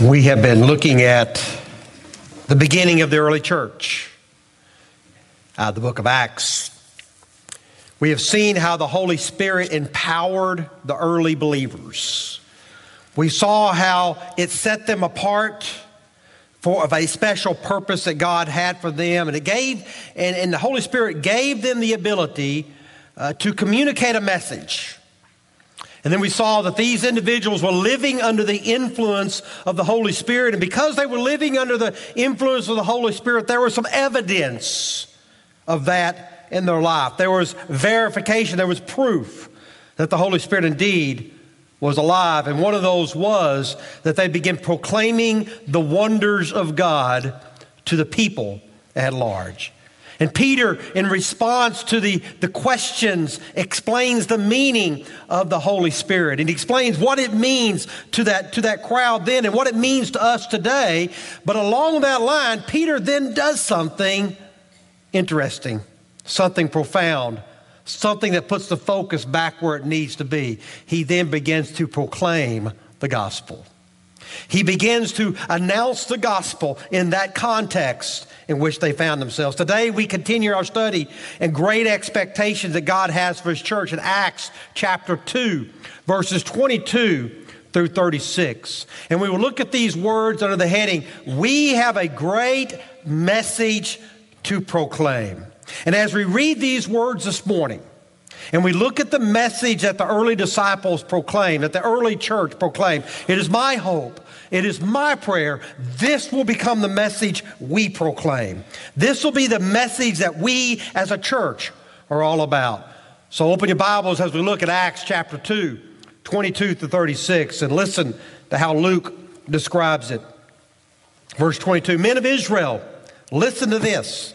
We have been looking at the beginning of the early church, uh, the book of Acts. We have seen how the Holy Spirit empowered the early believers. We saw how it set them apart for of a special purpose that God had for them, and it gave, and, and the Holy Spirit gave them the ability uh, to communicate a message. And then we saw that these individuals were living under the influence of the Holy Spirit. And because they were living under the influence of the Holy Spirit, there was some evidence of that in their life. There was verification, there was proof that the Holy Spirit indeed was alive. And one of those was that they began proclaiming the wonders of God to the people at large. And Peter, in response to the, the questions, explains the meaning of the Holy Spirit and he explains what it means to that, to that crowd then and what it means to us today. But along that line, Peter then does something interesting, something profound, something that puts the focus back where it needs to be. He then begins to proclaim the gospel. He begins to announce the gospel in that context in which they found themselves. Today, we continue our study and great expectations that God has for His church in Acts chapter 2, verses 22 through 36. And we will look at these words under the heading, We have a great message to proclaim. And as we read these words this morning, and we look at the message that the early disciples proclaimed, that the early church proclaimed, it is my hope it is my prayer this will become the message we proclaim. This will be the message that we as a church are all about. So open your Bibles as we look at Acts chapter 2, 22 to 36, and listen to how Luke describes it. Verse 22 Men of Israel, listen to this.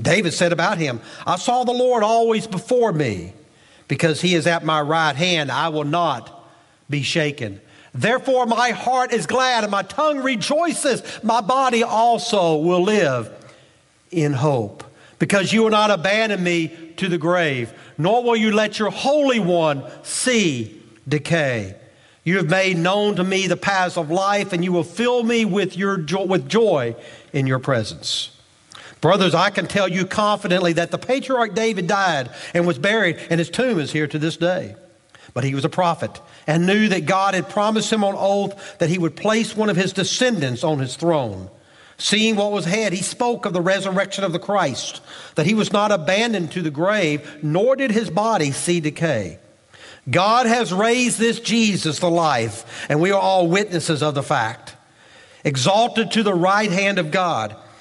David said about him, I saw the Lord always before me. Because he is at my right hand, I will not be shaken. Therefore, my heart is glad and my tongue rejoices. My body also will live in hope. Because you will not abandon me to the grave, nor will you let your Holy One see decay. You have made known to me the paths of life, and you will fill me with, your jo- with joy in your presence. Brothers, I can tell you confidently that the patriarch David died and was buried, and his tomb is here to this day. But he was a prophet and knew that God had promised him on oath that he would place one of his descendants on his throne. Seeing what was ahead, he spoke of the resurrection of the Christ, that he was not abandoned to the grave, nor did his body see decay. God has raised this Jesus to life, and we are all witnesses of the fact. Exalted to the right hand of God,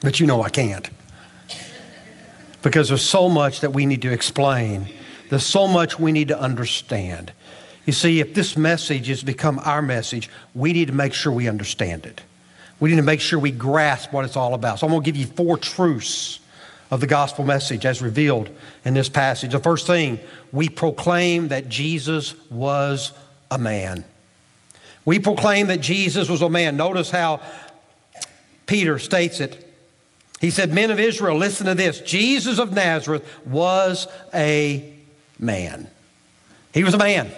But you know I can't. Because there's so much that we need to explain. There's so much we need to understand. You see, if this message has become our message, we need to make sure we understand it. We need to make sure we grasp what it's all about. So I'm going to give you four truths of the gospel message as revealed in this passage. The first thing, we proclaim that Jesus was a man. We proclaim that Jesus was a man. Notice how Peter states it he said, Men of Israel, listen to this. Jesus of Nazareth was a man. He was a man.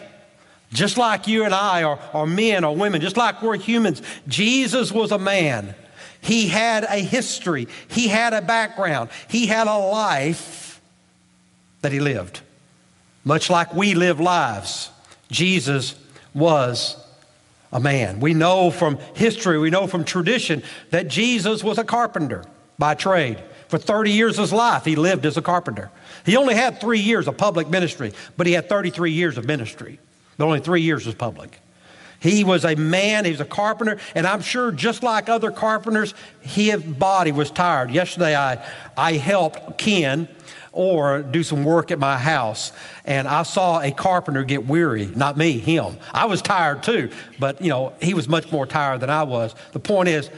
Just like you and I are, are men or women, just like we're humans, Jesus was a man. He had a history, he had a background, he had a life that he lived. Much like we live lives, Jesus was a man. We know from history, we know from tradition that Jesus was a carpenter by trade. For 30 years of his life, he lived as a carpenter. He only had three years of public ministry, but he had 33 years of ministry. But only three years was public. He was a man, he was a carpenter, and I'm sure just like other carpenters, his body was tired. Yesterday I, I helped Ken or do some work at my house. And I saw a carpenter get weary, not me, him. I was tired too, but you know, he was much more tired than I was. The point is,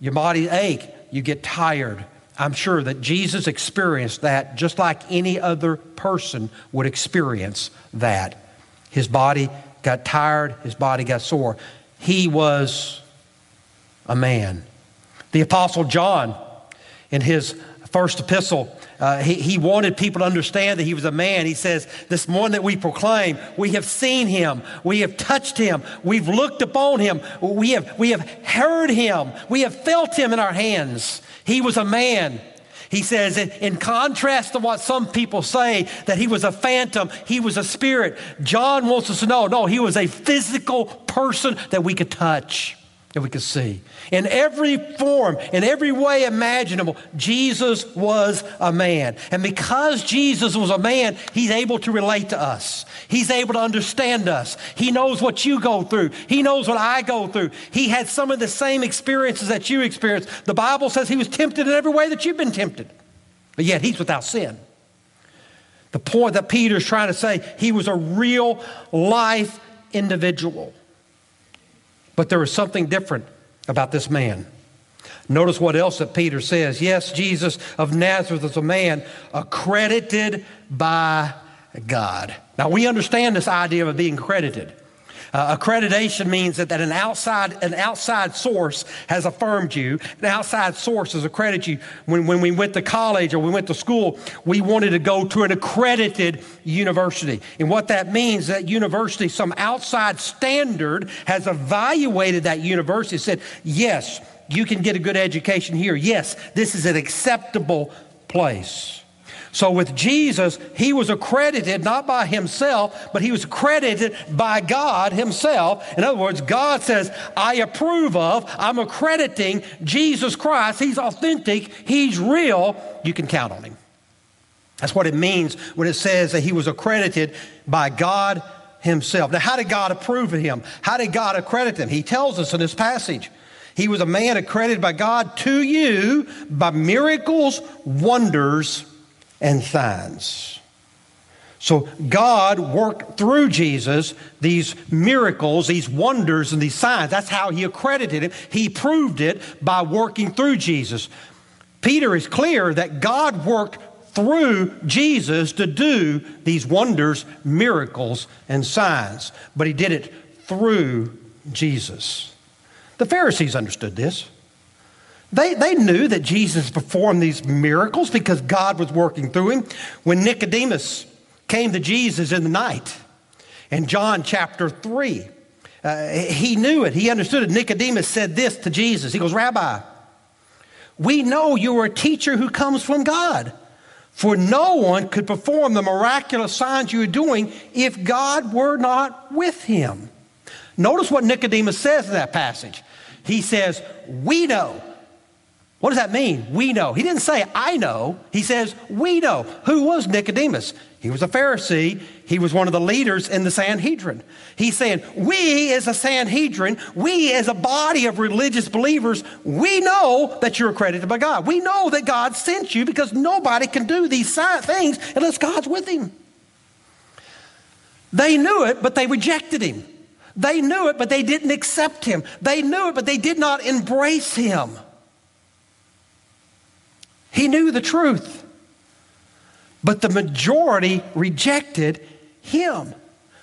your body ache, you get tired. I'm sure that Jesus experienced that just like any other person would experience that. His body got tired, his body got sore. He was a man. The Apostle John, in his first epistle, uh, he, he wanted people to understand that he was a man. He says, This one that we proclaim, we have seen him, we have touched him, we've looked upon him, we have, we have heard him, we have felt him in our hands. He was a man. He says, in, in contrast to what some people say, that he was a phantom, he was a spirit. John wants us to know no, he was a physical person that we could touch that we could see. In every form, in every way imaginable, Jesus was a man. And because Jesus was a man, he's able to relate to us. He's able to understand us. He knows what you go through. He knows what I go through. He had some of the same experiences that you experienced. The Bible says he was tempted in every way that you've been tempted, but yet he's without sin. The point that Peter's trying to say, he was a real life individual. But there was something different about this man. Notice what else that Peter says. Yes, Jesus of Nazareth is a man accredited by God. Now, we understand this idea of being credited. Uh, accreditation means that, that an, outside, an outside source has affirmed you. An outside source has accredited you. When, when we went to college or we went to school, we wanted to go to an accredited university. And what that means, that university, some outside standard has evaluated that university, said, yes, you can get a good education here. Yes, this is an acceptable place. So with Jesus, he was accredited not by himself, but he was accredited by God himself. In other words, God says, I approve of, I'm accrediting Jesus Christ. He's authentic, he's real. You can count on him. That's what it means when it says that he was accredited by God himself. Now, how did God approve of him? How did God accredit him? He tells us in this passage. He was a man accredited by God to you by miracles, wonders, and signs. So God worked through Jesus these miracles, these wonders, and these signs. That's how he accredited him. He proved it by working through Jesus. Peter is clear that God worked through Jesus to do these wonders, miracles, and signs, but he did it through Jesus. The Pharisees understood this. They, they knew that Jesus performed these miracles because God was working through him. When Nicodemus came to Jesus in the night, in John chapter 3, uh, he knew it. He understood it. Nicodemus said this to Jesus. He goes, Rabbi, we know you are a teacher who comes from God. For no one could perform the miraculous signs you are doing if God were not with him. Notice what Nicodemus says in that passage. He says, We know what does that mean? We know. He didn't say, I know. He says, we know. Who was Nicodemus? He was a Pharisee. He was one of the leaders in the Sanhedrin. He's saying, we as a Sanhedrin, we as a body of religious believers, we know that you're accredited by God. We know that God sent you because nobody can do these things unless God's with him. They knew it, but they rejected him. They knew it, but they didn't accept him. They knew it, but they did not embrace him. He knew the truth. But the majority rejected him.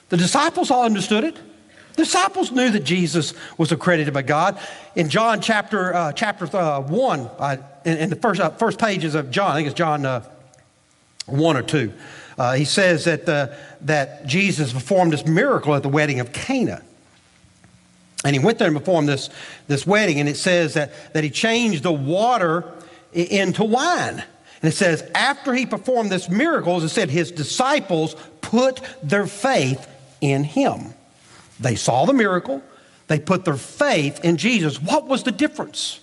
The disciples all understood it. The disciples knew that Jesus was accredited by God. In John chapter, uh, chapter uh, 1, uh, in, in, the first, uh, first pages of John, I think it's John uh, 1 or 2, uh, he says that, that Jesus performed this miracle at the wedding of Cana. And he went there and performed this, this wedding, and it says that, that he changed the water into wine. And it says, after he performed this miracles, it said his disciples put their faith in him. They saw the miracle, they put their faith in Jesus. What was the difference?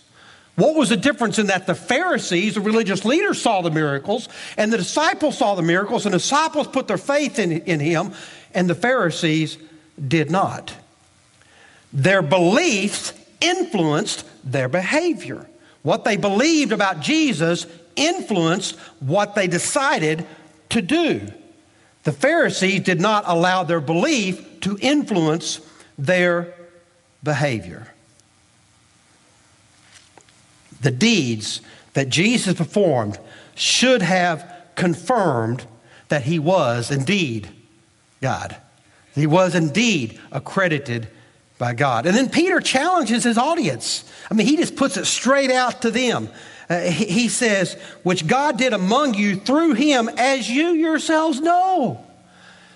What was the difference in that the Pharisees, the religious leaders, saw the miracles, and the disciples saw the miracles, and the disciples put their faith in, in him, and the Pharisees did not? Their beliefs influenced their behavior. What they believed about Jesus influenced what they decided to do. The Pharisees did not allow their belief to influence their behavior. The deeds that Jesus performed should have confirmed that he was indeed God. He was indeed accredited by God. And then Peter challenges his audience. I mean, he just puts it straight out to them. Uh, he, he says, which God did among you through him, as you yourselves know.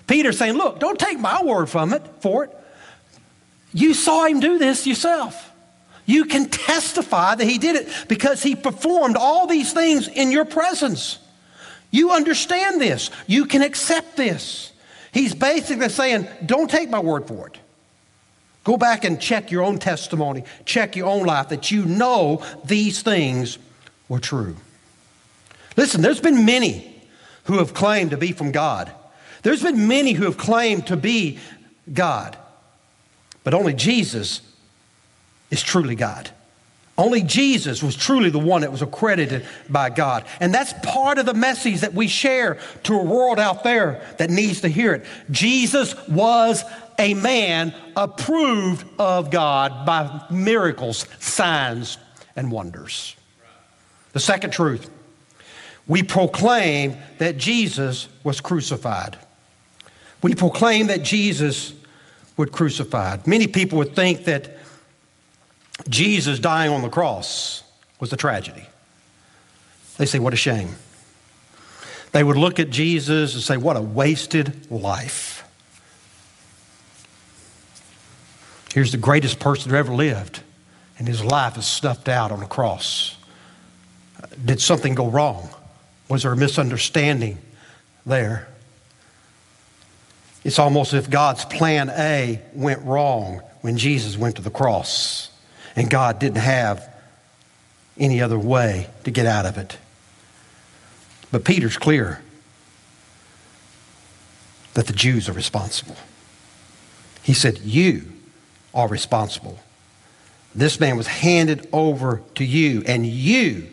Peter's saying, look, don't take my word from it for it. You saw him do this yourself. You can testify that he did it because he performed all these things in your presence. You understand this. You can accept this. He's basically saying, don't take my word for it. Go back and check your own testimony, check your own life that you know these things were true. Listen, there's been many who have claimed to be from God. There's been many who have claimed to be God. But only Jesus is truly God. Only Jesus was truly the one that was accredited by God. And that's part of the message that we share to a world out there that needs to hear it. Jesus was a man approved of God by miracles, signs, and wonders. The second truth we proclaim that Jesus was crucified. We proclaim that Jesus was crucified. Many people would think that Jesus dying on the cross was a tragedy. They say, What a shame. They would look at Jesus and say, What a wasted life. Here's the greatest person who ever lived, and his life is stuffed out on a cross. Did something go wrong? Was there a misunderstanding there? It's almost as if God's plan A went wrong when Jesus went to the cross, and God didn't have any other way to get out of it. But Peter's clear that the Jews are responsible. He said, You are responsible. This man was handed over to you, and you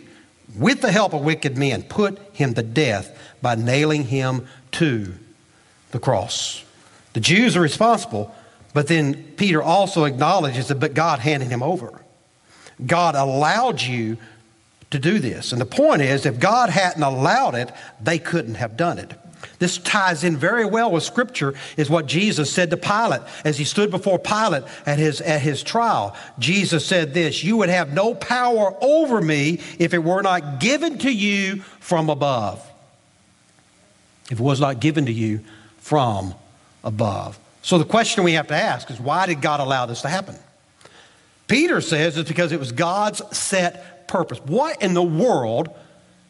with the help of wicked men, put him to death by nailing him to the cross. The Jews are responsible, but then Peter also acknowledges that but God handed him over. God allowed you to do this. And the point is, if God hadn't allowed it, they couldn't have done it. This ties in very well with Scripture, is what Jesus said to Pilate as he stood before Pilate at his, at his trial. Jesus said this You would have no power over me if it were not given to you from above. If it was not given to you from above. So the question we have to ask is why did God allow this to happen? Peter says it's because it was God's set purpose. What in the world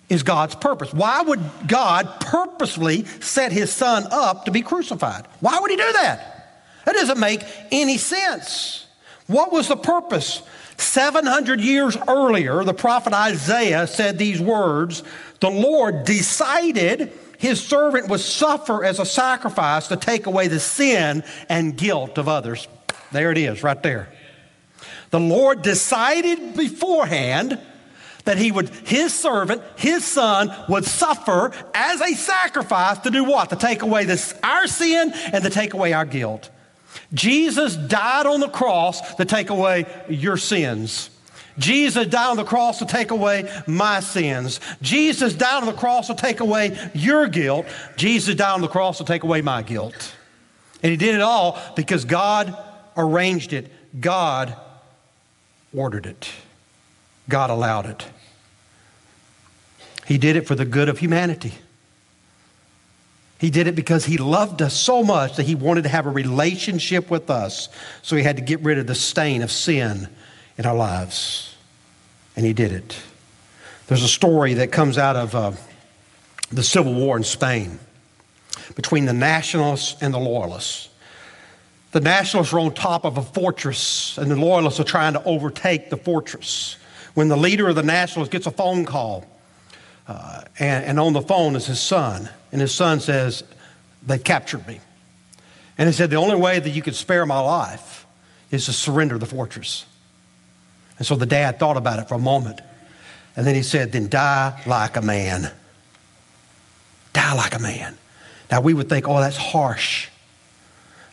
is God's purpose. Why would God purposely set his son up to be crucified? Why would he do that? That doesn't make any sense. What was the purpose? 700 years earlier, the prophet Isaiah said these words The Lord decided his servant would suffer as a sacrifice to take away the sin and guilt of others. There it is, right there. The Lord decided beforehand that he would, his servant, his son, would suffer as a sacrifice to do what? To take away this, our sin and to take away our guilt. Jesus died on the cross to take away your sins. Jesus died on the cross to take away my sins. Jesus died on the cross to take away your guilt. Jesus died on the cross to take away my guilt. And he did it all because God arranged it, God ordered it, God allowed it. He did it for the good of humanity. He did it because he loved us so much that he wanted to have a relationship with us. So he had to get rid of the stain of sin in our lives. And he did it. There's a story that comes out of uh, the Civil War in Spain between the nationalists and the loyalists. The nationalists are on top of a fortress, and the loyalists are trying to overtake the fortress. When the leader of the nationalists gets a phone call, uh, and, and on the phone is his son, and his son says, They've captured me. And he said, The only way that you could spare my life is to surrender the fortress. And so the dad thought about it for a moment. And then he said, Then die like a man. Die like a man. Now we would think, Oh, that's harsh.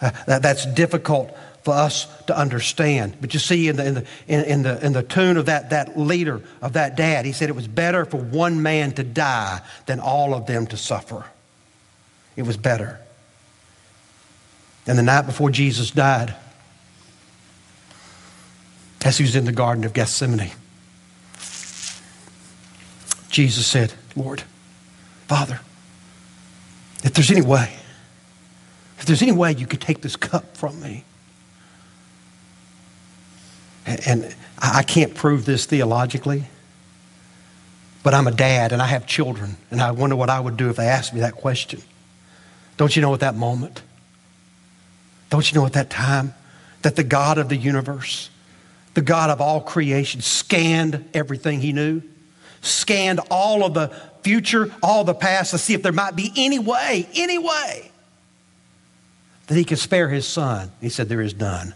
Uh, that, that's difficult for us to understand. But you see, in the, in the, in, in, the, in the tune of that, that leader, of that dad, he said it was better for one man to die than all of them to suffer. It was better. And the night before Jesus died, as he was in the Garden of Gethsemane, Jesus said, Lord, Father, if there's any way, if there's any way you could take this cup from me, and I can't prove this theologically, but I'm a dad and I have children, and I wonder what I would do if they asked me that question. Don't you know at that moment? Don't you know at that time that the God of the universe, the God of all creation, scanned everything he knew? Scanned all of the future, all the past to see if there might be any way, any way that he could spare his son. He said, There is none.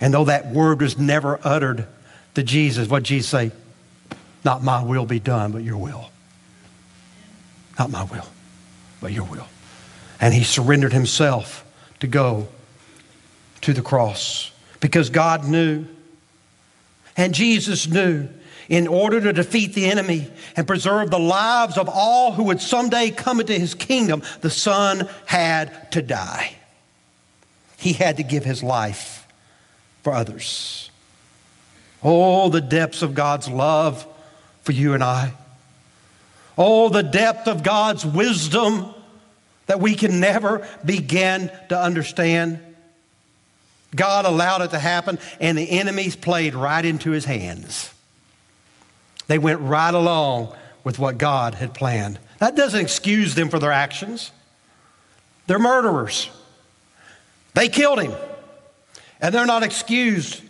And though that word was never uttered to Jesus, what Jesus say? Not my will be done, but your will. Not my will but your will. And he surrendered himself to go to the cross because God knew and Jesus knew in order to defeat the enemy and preserve the lives of all who would someday come into his kingdom, the Son had to die. He had to give his life for others. Oh, the depths of God's love for you and I. Oh, the depth of God's wisdom that we can never begin to understand. God allowed it to happen, and the enemies played right into his hands. They went right along with what God had planned. That doesn't excuse them for their actions. They're murderers. They killed him, and they're not excused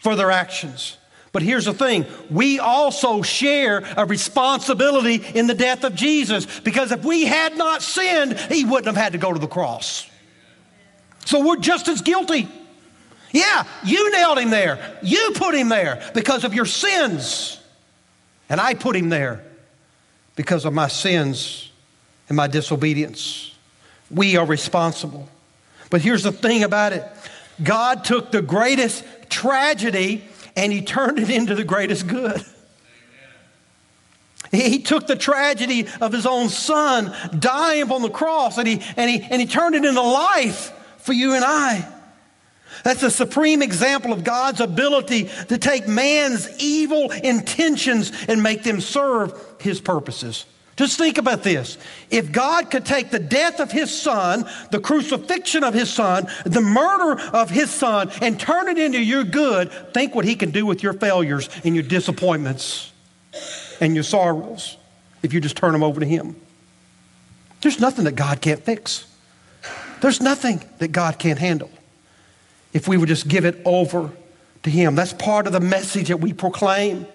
for their actions. But here's the thing we also share a responsibility in the death of Jesus because if we had not sinned, he wouldn't have had to go to the cross. So we're just as guilty. Yeah, you nailed him there. You put him there because of your sins. And I put him there because of my sins and my disobedience. We are responsible. But here's the thing about it God took the greatest tragedy and he turned it into the greatest good. He took the tragedy of his own son dying on the cross and he, and, he, and he turned it into life for you and I. That's a supreme example of God's ability to take man's evil intentions and make them serve his purposes. Just think about this. If God could take the death of his son, the crucifixion of his son, the murder of his son, and turn it into your good, think what he can do with your failures and your disappointments and your sorrows if you just turn them over to him. There's nothing that God can't fix. There's nothing that God can't handle if we would just give it over to him. That's part of the message that we proclaim.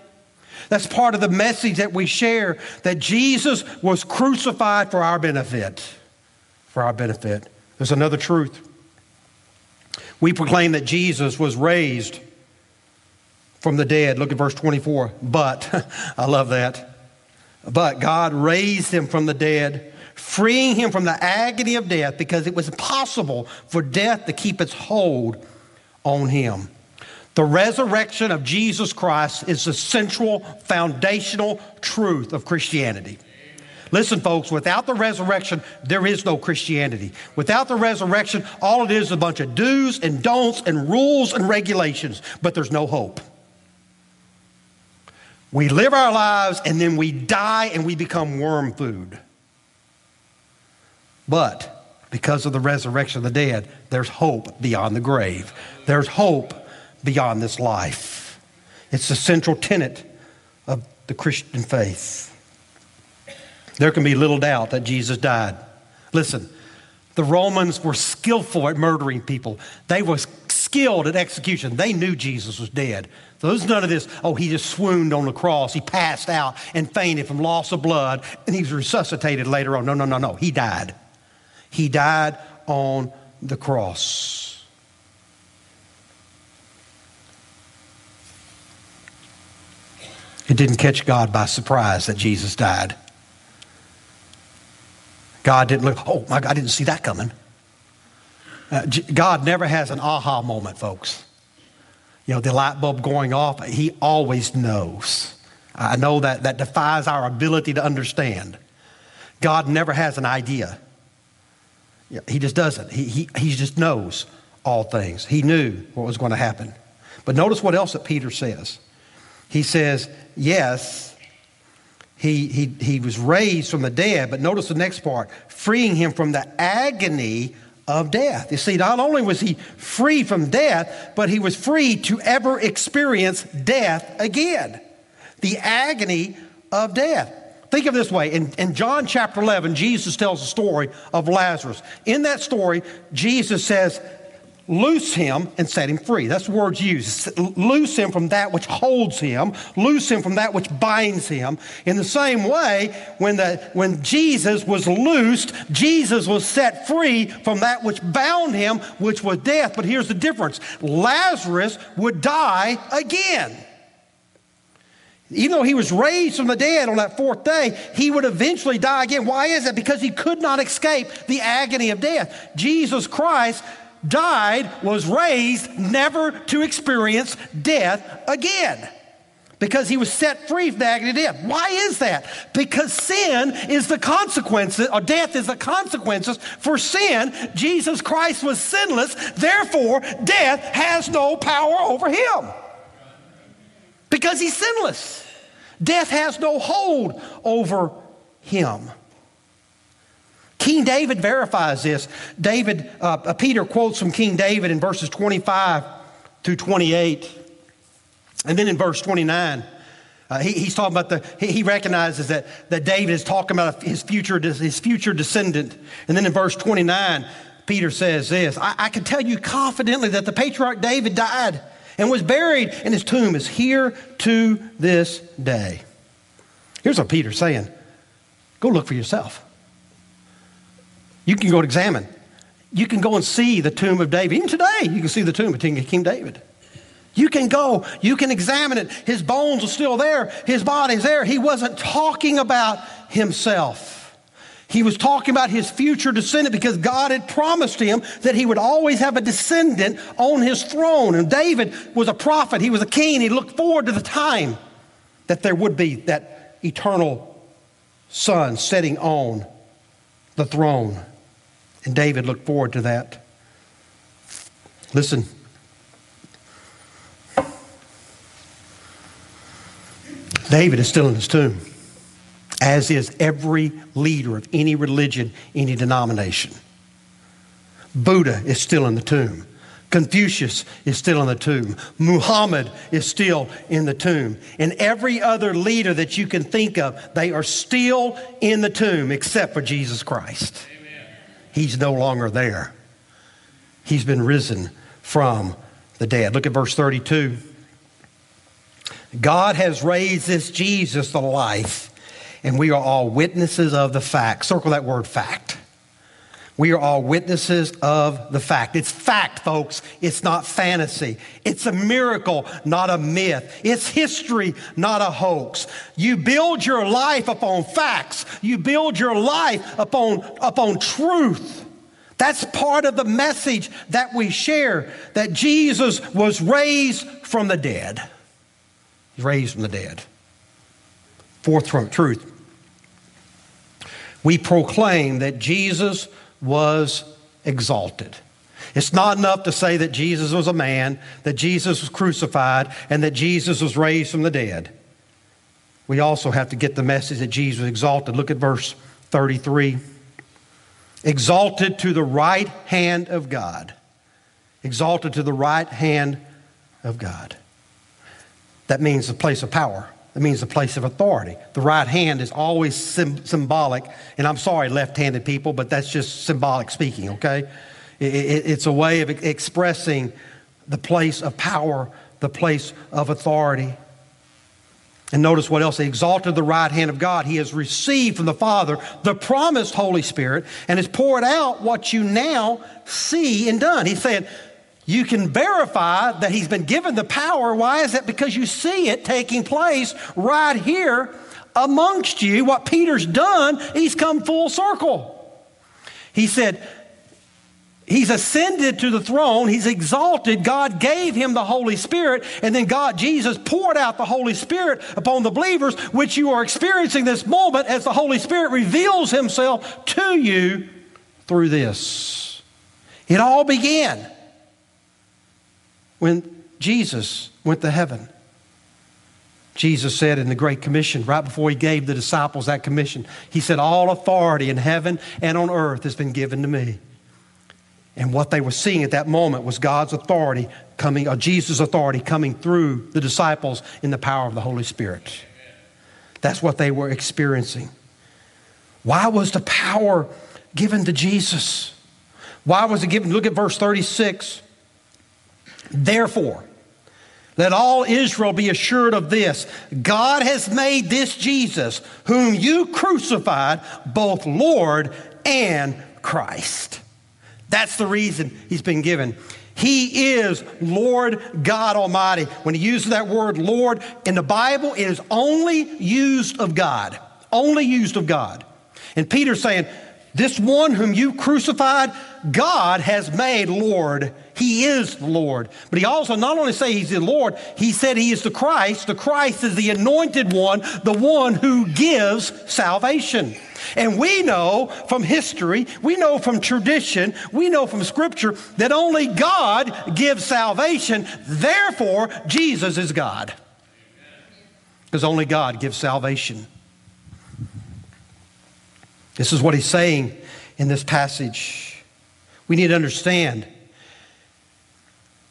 That's part of the message that we share that Jesus was crucified for our benefit. For our benefit. There's another truth. We proclaim that Jesus was raised from the dead. Look at verse 24. But, I love that. But God raised him from the dead, freeing him from the agony of death because it was impossible for death to keep its hold on him. The resurrection of Jesus Christ is the central foundational truth of Christianity. Listen, folks, without the resurrection, there is no Christianity. Without the resurrection, all it is is a bunch of do's and don'ts and rules and regulations, but there's no hope. We live our lives and then we die and we become worm food. But because of the resurrection of the dead, there's hope beyond the grave. There's hope beyond this life. It's the central tenet of the Christian faith. There can be little doubt that Jesus died. Listen, The Romans were skillful at murdering people. They were skilled at execution. They knew Jesus was dead. So there's none of this, oh, he just swooned on the cross. He passed out and fainted from loss of blood, and he was resuscitated later on. No, no, no, no. He died. He died on the cross. It didn't catch God by surprise that Jesus died. God didn't look, oh my God, I didn't see that coming. Uh, God never has an aha moment, folks. You know, the light bulb going off, He always knows. I know that that defies our ability to understand. God never has an idea. He just doesn't. He, he, he just knows all things. He knew what was going to happen. But notice what else that Peter says. He says, yes, he, he, he was raised from the dead, but notice the next part freeing him from the agony of death. You see, not only was he free from death, but he was free to ever experience death again. The agony of death. Think of this way. In, in John chapter 11, Jesus tells the story of Lazarus. In that story, Jesus says, loose him and set him free. That's the words used. Loose him from that which holds him, loose him from that which binds him. In the same way, when, the, when Jesus was loosed, Jesus was set free from that which bound him, which was death. But here's the difference Lazarus would die again. Even though he was raised from the dead on that fourth day, he would eventually die again. Why is that? Because he could not escape the agony of death. Jesus Christ died, was raised, never to experience death again. Because he was set free from the agony of death. Why is that? Because sin is the consequences, or death is the consequences for sin. Jesus Christ was sinless, therefore, death has no power over him. Because he's sinless. Death has no hold over him. King David verifies this. David, uh, uh, Peter quotes from King David in verses 25 through 28. And then in verse 29, uh, he, he's talking about the, he, he, recognizes that, that David is talking about his future, his future descendant. And then in verse 29, Peter says this I, I can tell you confidently that the patriarch David died and was buried, and his tomb is here to this day. Here's what Peter's saying go look for yourself. You can go and examine. You can go and see the tomb of David. Even today, you can see the tomb of King David. You can go, you can examine it. His bones are still there, his body's there. He wasn't talking about himself. He was talking about his future descendant because God had promised him that he would always have a descendant on his throne. And David was a prophet, he was a king. He looked forward to the time that there would be that eternal son sitting on the throne. And David looked forward to that. Listen. David is still in his tomb, as is every leader of any religion, any denomination. Buddha is still in the tomb. Confucius is still in the tomb. Muhammad is still in the tomb. And every other leader that you can think of, they are still in the tomb except for Jesus Christ. He's no longer there. He's been risen from the dead. Look at verse 32. God has raised this Jesus to life, and we are all witnesses of the fact. Circle that word fact. We are all witnesses of the fact. It's fact, folks. It's not fantasy. It's a miracle, not a myth. It's history, not a hoax. You build your life upon facts. You build your life upon, upon truth. That's part of the message that we share that Jesus was raised from the dead. He's raised from the dead. Fourth truth. We proclaim that Jesus was exalted. It's not enough to say that Jesus was a man, that Jesus was crucified, and that Jesus was raised from the dead. We also have to get the message that Jesus was exalted. Look at verse 33. Exalted to the right hand of God. Exalted to the right hand of God. That means the place of power. That means the place of authority. The right hand is always sim- symbolic, and I'm sorry, left handed people, but that's just symbolic speaking, okay? It, it, it's a way of expressing the place of power, the place of authority. And notice what else? He exalted the right hand of God. He has received from the Father the promised Holy Spirit and has poured out what you now see and done. He's saying, you can verify that he's been given the power. Why is that? Because you see it taking place right here amongst you. What Peter's done, he's come full circle. He said, He's ascended to the throne. He's exalted. God gave him the Holy Spirit. And then God, Jesus, poured out the Holy Spirit upon the believers, which you are experiencing this moment as the Holy Spirit reveals himself to you through this. It all began when Jesus went to heaven. Jesus said in the Great Commission, right before he gave the disciples that commission, he said, All authority in heaven and on earth has been given to me. And what they were seeing at that moment was God's authority coming, or Jesus' authority coming through the disciples in the power of the Holy Spirit. That's what they were experiencing. Why was the power given to Jesus? Why was it given? Look at verse 36. Therefore, let all Israel be assured of this God has made this Jesus, whom you crucified, both Lord and Christ. That's the reason he's been given. He is Lord God Almighty. When he uses that word Lord in the Bible, it is only used of God. Only used of God. And Peter's saying, This one whom you crucified, God has made Lord. He is the Lord. But he also not only say he's the Lord, he said he is the Christ. The Christ is the anointed one, the one who gives salvation. And we know from history, we know from tradition, we know from scripture that only God gives salvation. Therefore, Jesus is God. Because only God gives salvation. This is what he's saying in this passage. We need to understand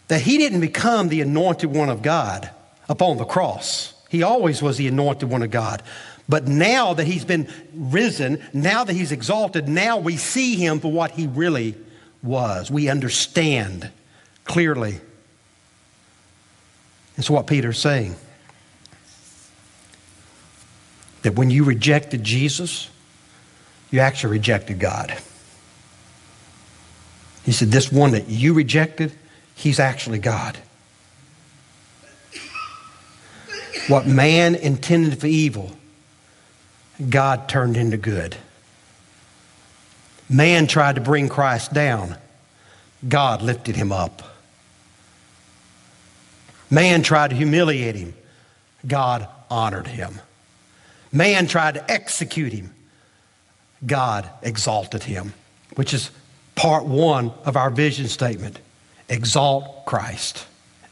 that he didn't become the anointed one of God upon the cross. He always was the anointed one of God. But now that he's been risen, now that he's exalted, now we see him for what he really was. We understand clearly. It's what Peter's saying. That when you rejected Jesus, you actually rejected God. He said, This one that you rejected, he's actually God. What man intended for evil, God turned into good. Man tried to bring Christ down, God lifted him up. Man tried to humiliate him, God honored him. Man tried to execute him, God exalted him, which is part one of our vision statement. Exalt Christ.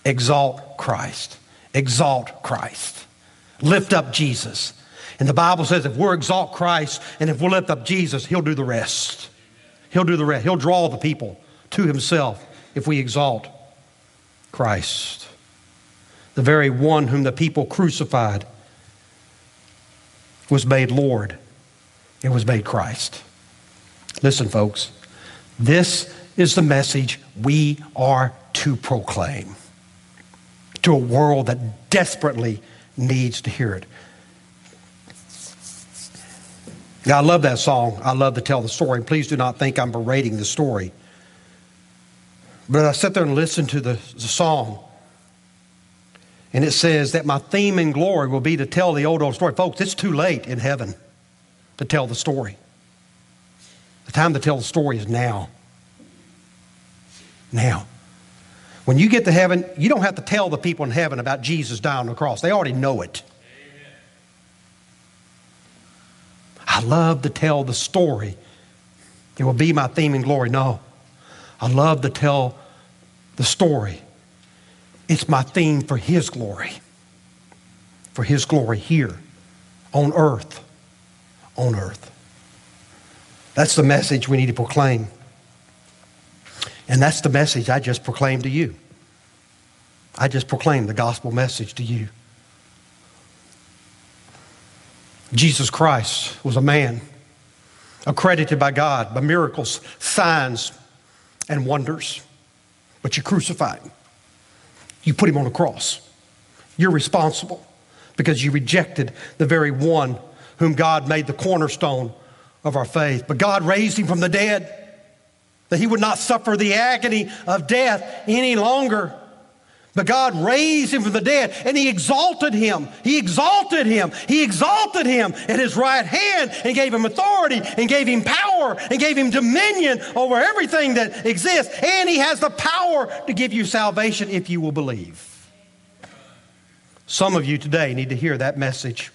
Exalt Christ. Exalt Christ. Lift up Jesus. And the Bible says if we'll exalt Christ and if we'll lift up Jesus, He'll do the rest. He'll do the rest. He'll draw the people to Himself if we exalt Christ. The very one whom the people crucified was made Lord. It was made Christ. Listen, folks, this is the message we are to proclaim to a world that desperately needs to hear it. Now, I love that song. I love to tell the story. Please do not think I'm berating the story. But I sit there and listen to the, the song. And it says that my theme in glory will be to tell the old, old story. Folks, it's too late in heaven to tell the story. The time to tell the story is now. Now. When you get to heaven, you don't have to tell the people in heaven about Jesus dying on the cross. They already know it. I love to tell the story. It will be my theme in glory. No. I love to tell the story. It's my theme for His glory. For His glory here on earth. On earth. That's the message we need to proclaim. And that's the message I just proclaimed to you. I just proclaimed the gospel message to you. Jesus Christ was a man accredited by God by miracles, signs, and wonders. But you crucified him. You put him on a cross. You're responsible because you rejected the very one whom God made the cornerstone of our faith. But God raised him from the dead that he would not suffer the agony of death any longer. But God raised him from the dead and he exalted him. He exalted him. He exalted him at his right hand and gave him authority and gave him power and gave him dominion over everything that exists. And he has the power to give you salvation if you will believe. Some of you today need to hear that message.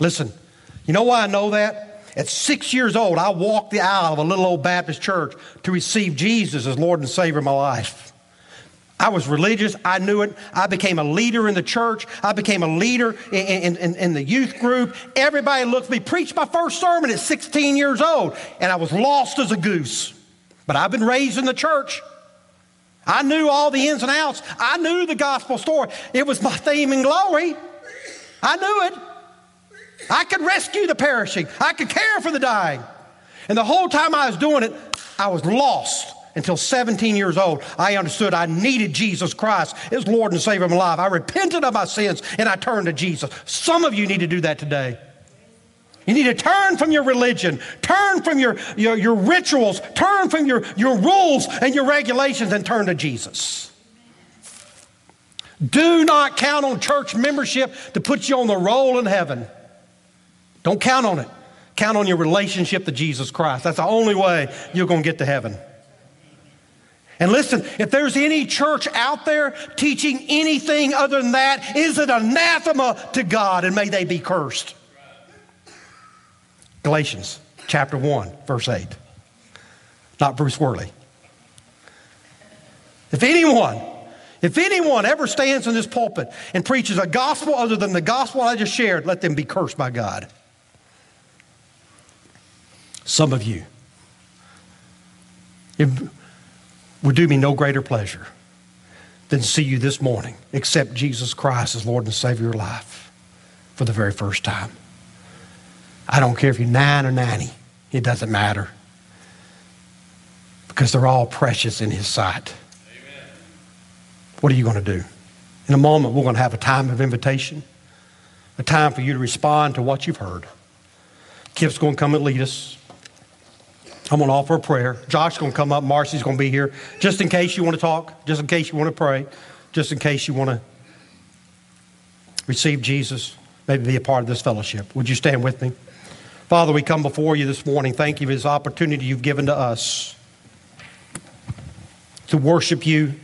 Listen, you know why I know that? At six years old, I walked the aisle of a little old Baptist church to receive Jesus as Lord and Savior of my life. I was religious. I knew it. I became a leader in the church. I became a leader in, in, in, the youth group. Everybody looked at me. Preached my first sermon at 16 years old, and I was lost as a goose. But I've been raised in the church. I knew all the ins and outs. I knew the gospel story. It was my theme and glory. I knew it. I could rescue the perishing. I could care for the dying. And the whole time I was doing it, I was lost until 17 years old, I understood I needed Jesus Christ as Lord and Savior of my life. I repented of my sins and I turned to Jesus. Some of you need to do that today. You need to turn from your religion, turn from your, your, your rituals, turn from your, your rules and your regulations, and turn to Jesus. Do not count on church membership to put you on the roll in heaven. Don't count on it. Count on your relationship to Jesus Christ. That's the only way you're going to get to heaven. And listen, if there's any church out there teaching anything other than that, is it anathema to God and may they be cursed. Galatians chapter 1, verse 8. Not Bruce Worley. If anyone, if anyone ever stands in this pulpit and preaches a gospel other than the gospel I just shared, let them be cursed by God. Some of you. It would do me no greater pleasure than to see you this morning accept Jesus Christ as Lord and Savior of your life for the very first time. I don't care if you're nine or 90, it doesn't matter. Because they're all precious in His sight. Amen. What are you going to do? In a moment, we're going to have a time of invitation, a time for you to respond to what you've heard. Kip's going to come and lead us. I'm going to offer a prayer. Josh's going to come up. Marcy's going to be here. Just in case you want to talk, just in case you want to pray, just in case you want to receive Jesus, maybe be a part of this fellowship. Would you stand with me? Father, we come before you this morning. Thank you for this opportunity you've given to us to worship you.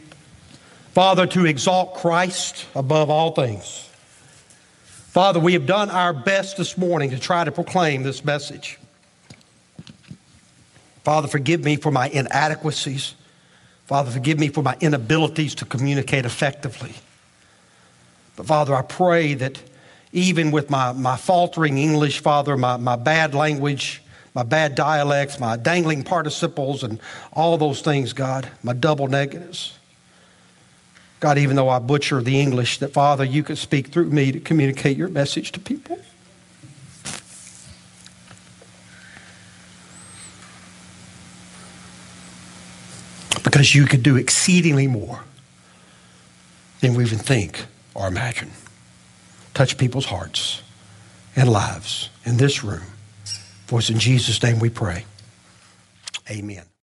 Father, to exalt Christ above all things. Father, we have done our best this morning to try to proclaim this message. Father, forgive me for my inadequacies. Father, forgive me for my inabilities to communicate effectively. But Father, I pray that even with my, my faltering English, Father, my, my bad language, my bad dialects, my dangling participles, and all those things, God, my double negatives. God, even though I butcher the English, that Father, you could speak through me to communicate your message to people. Because you could do exceedingly more than we even think or imagine. Touch people's hearts and lives in this room. For it's in Jesus' name we pray. Amen.